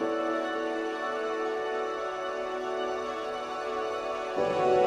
Thank you.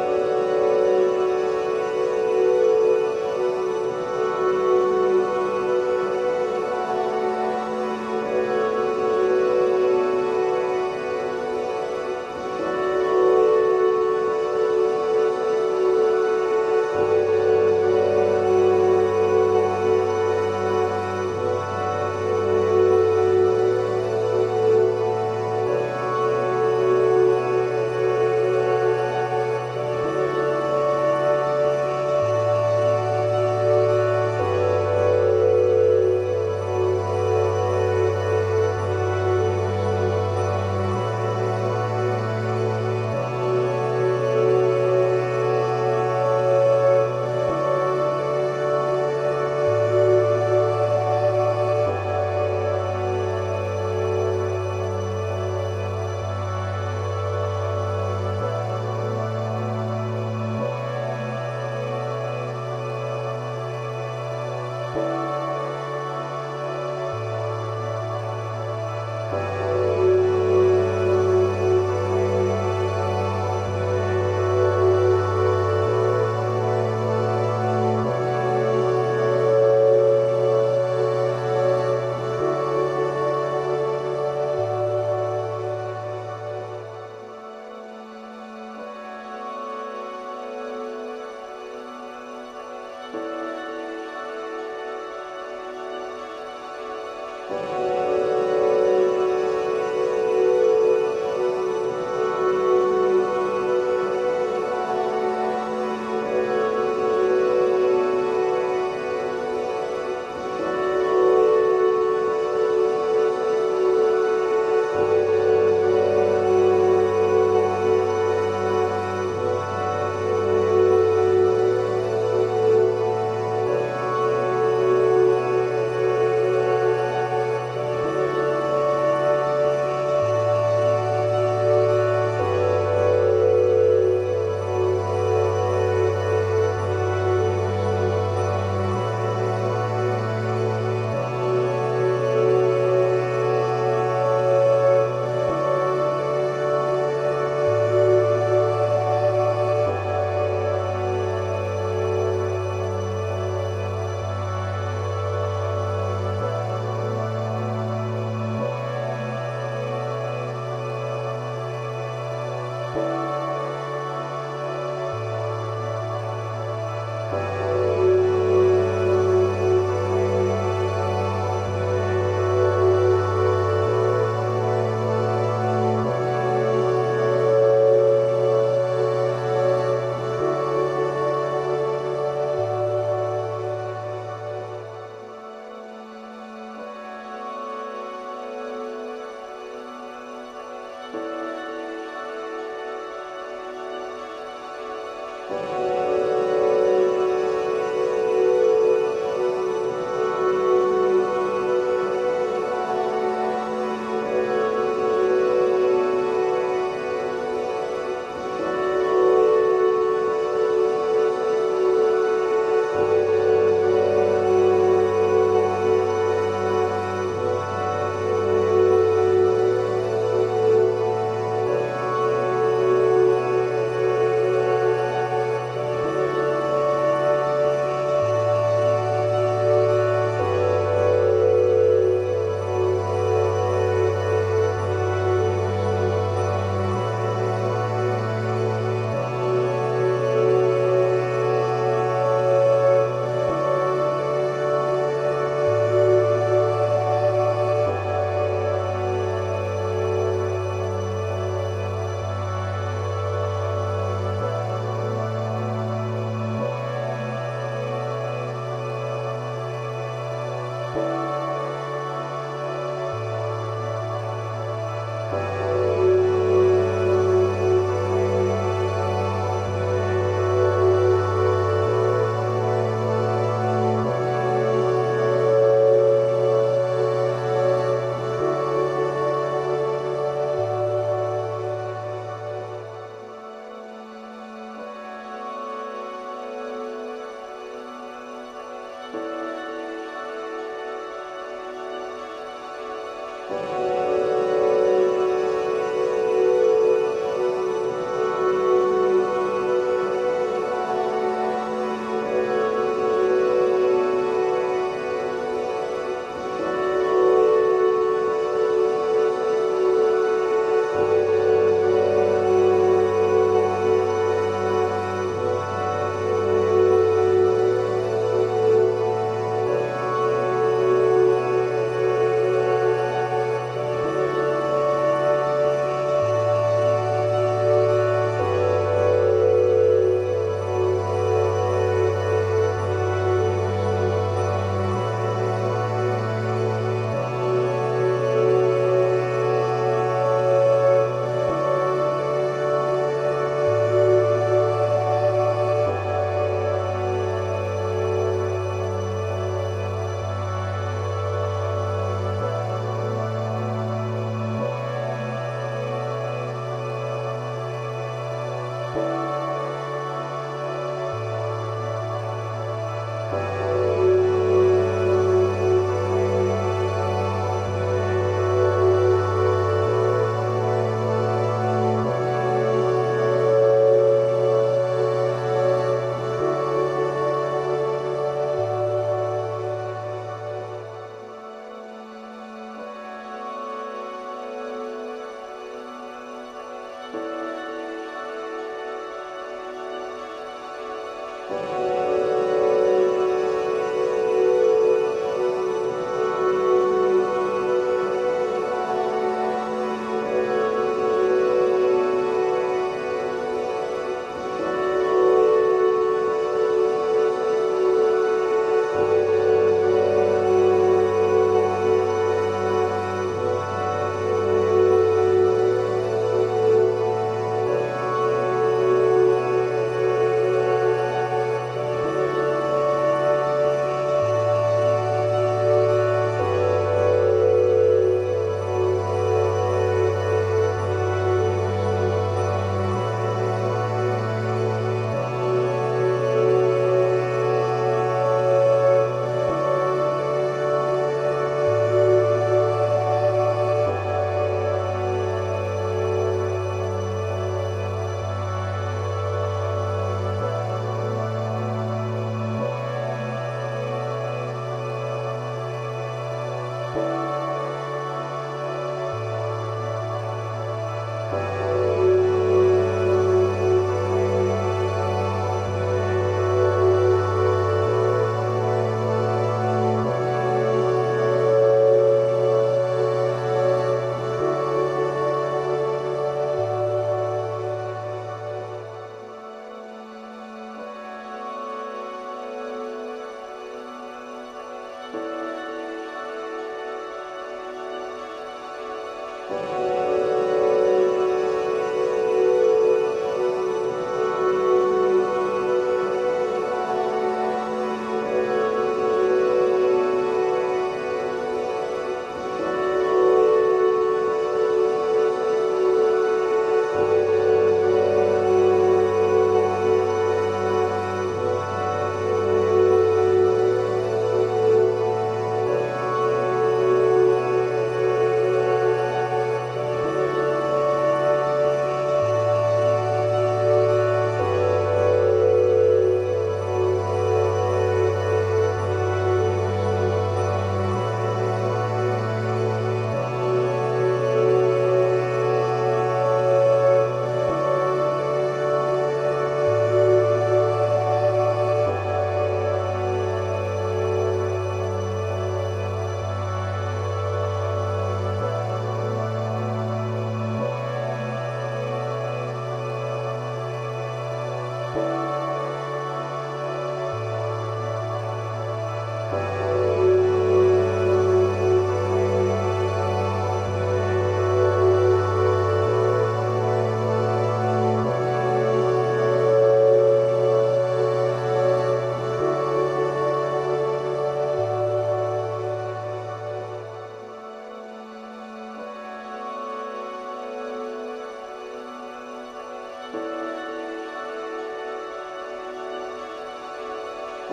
Thank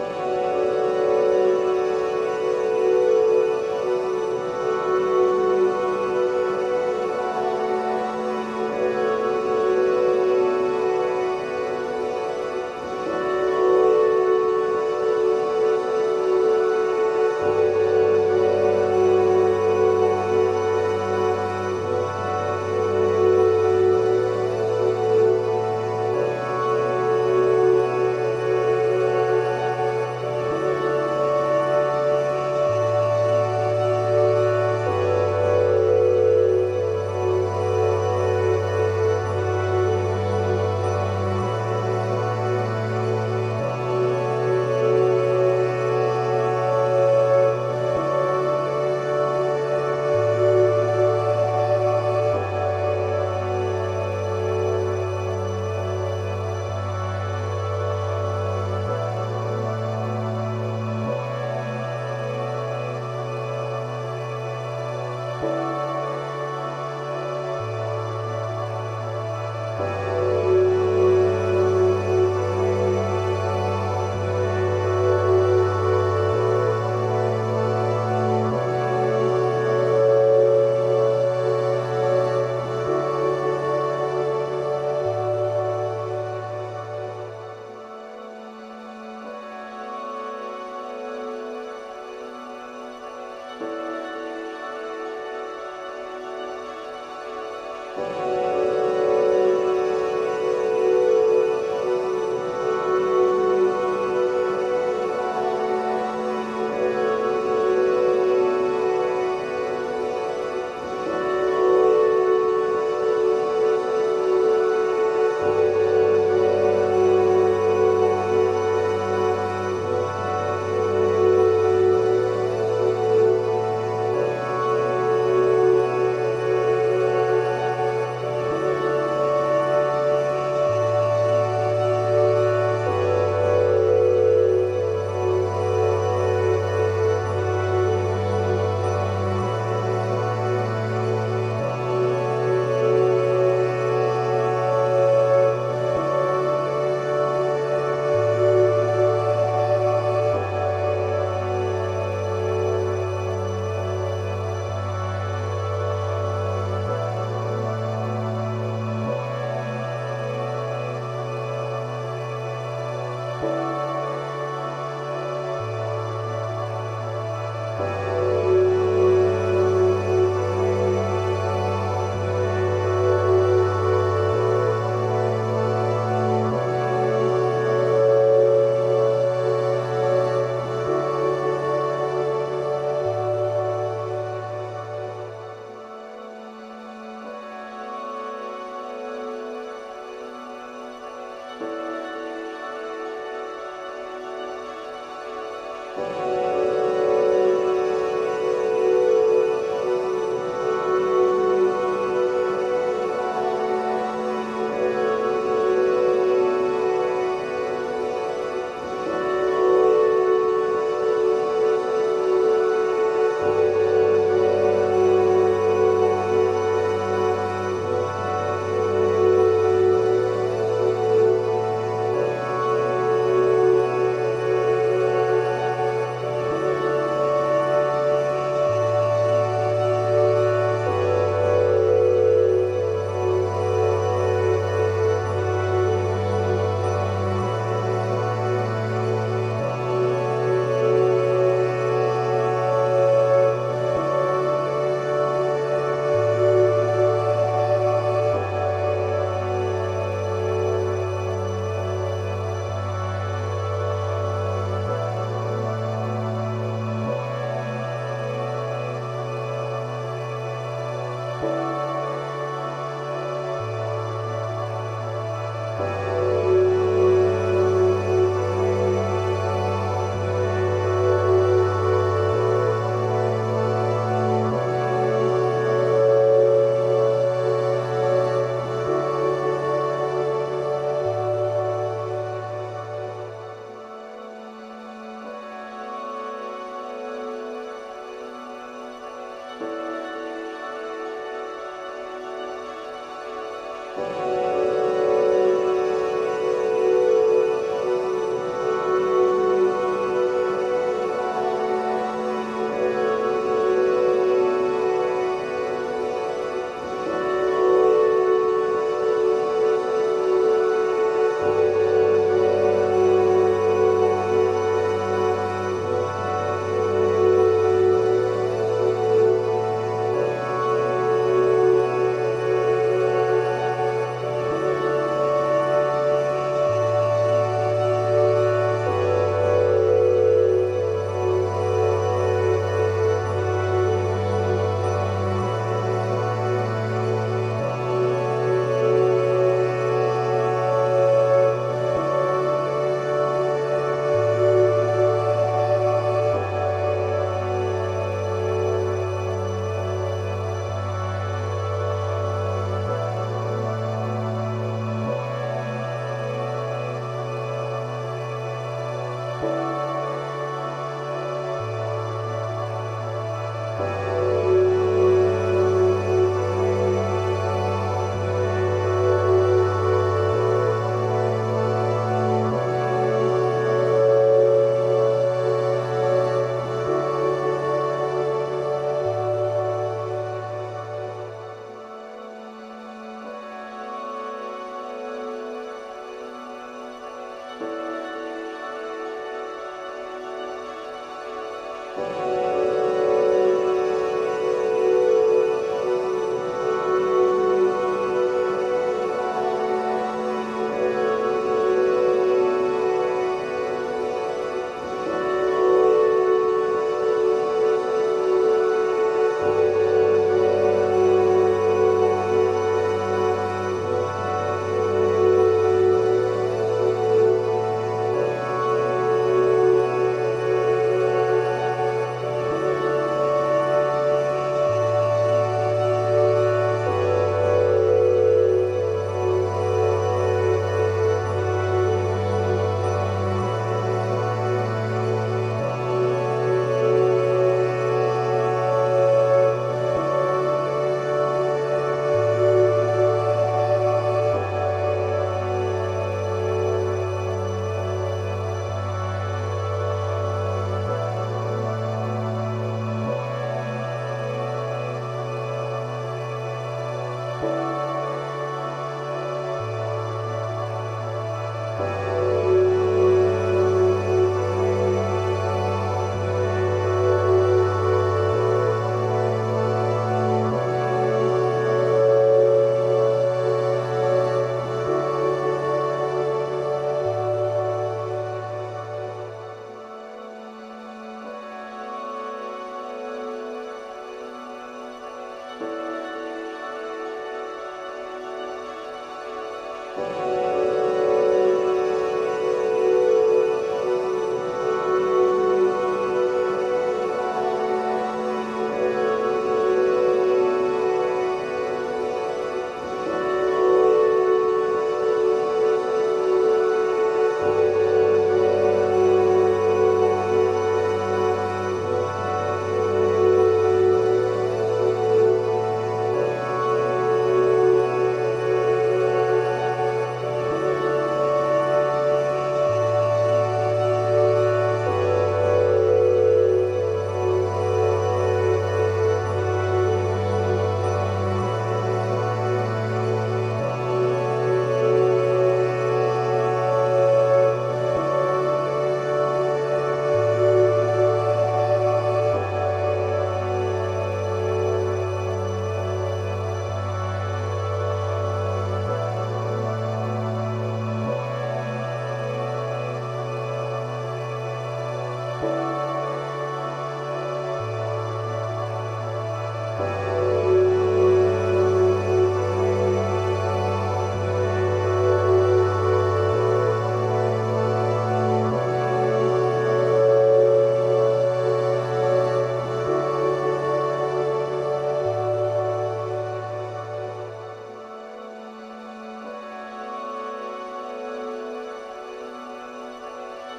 you.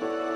Bye.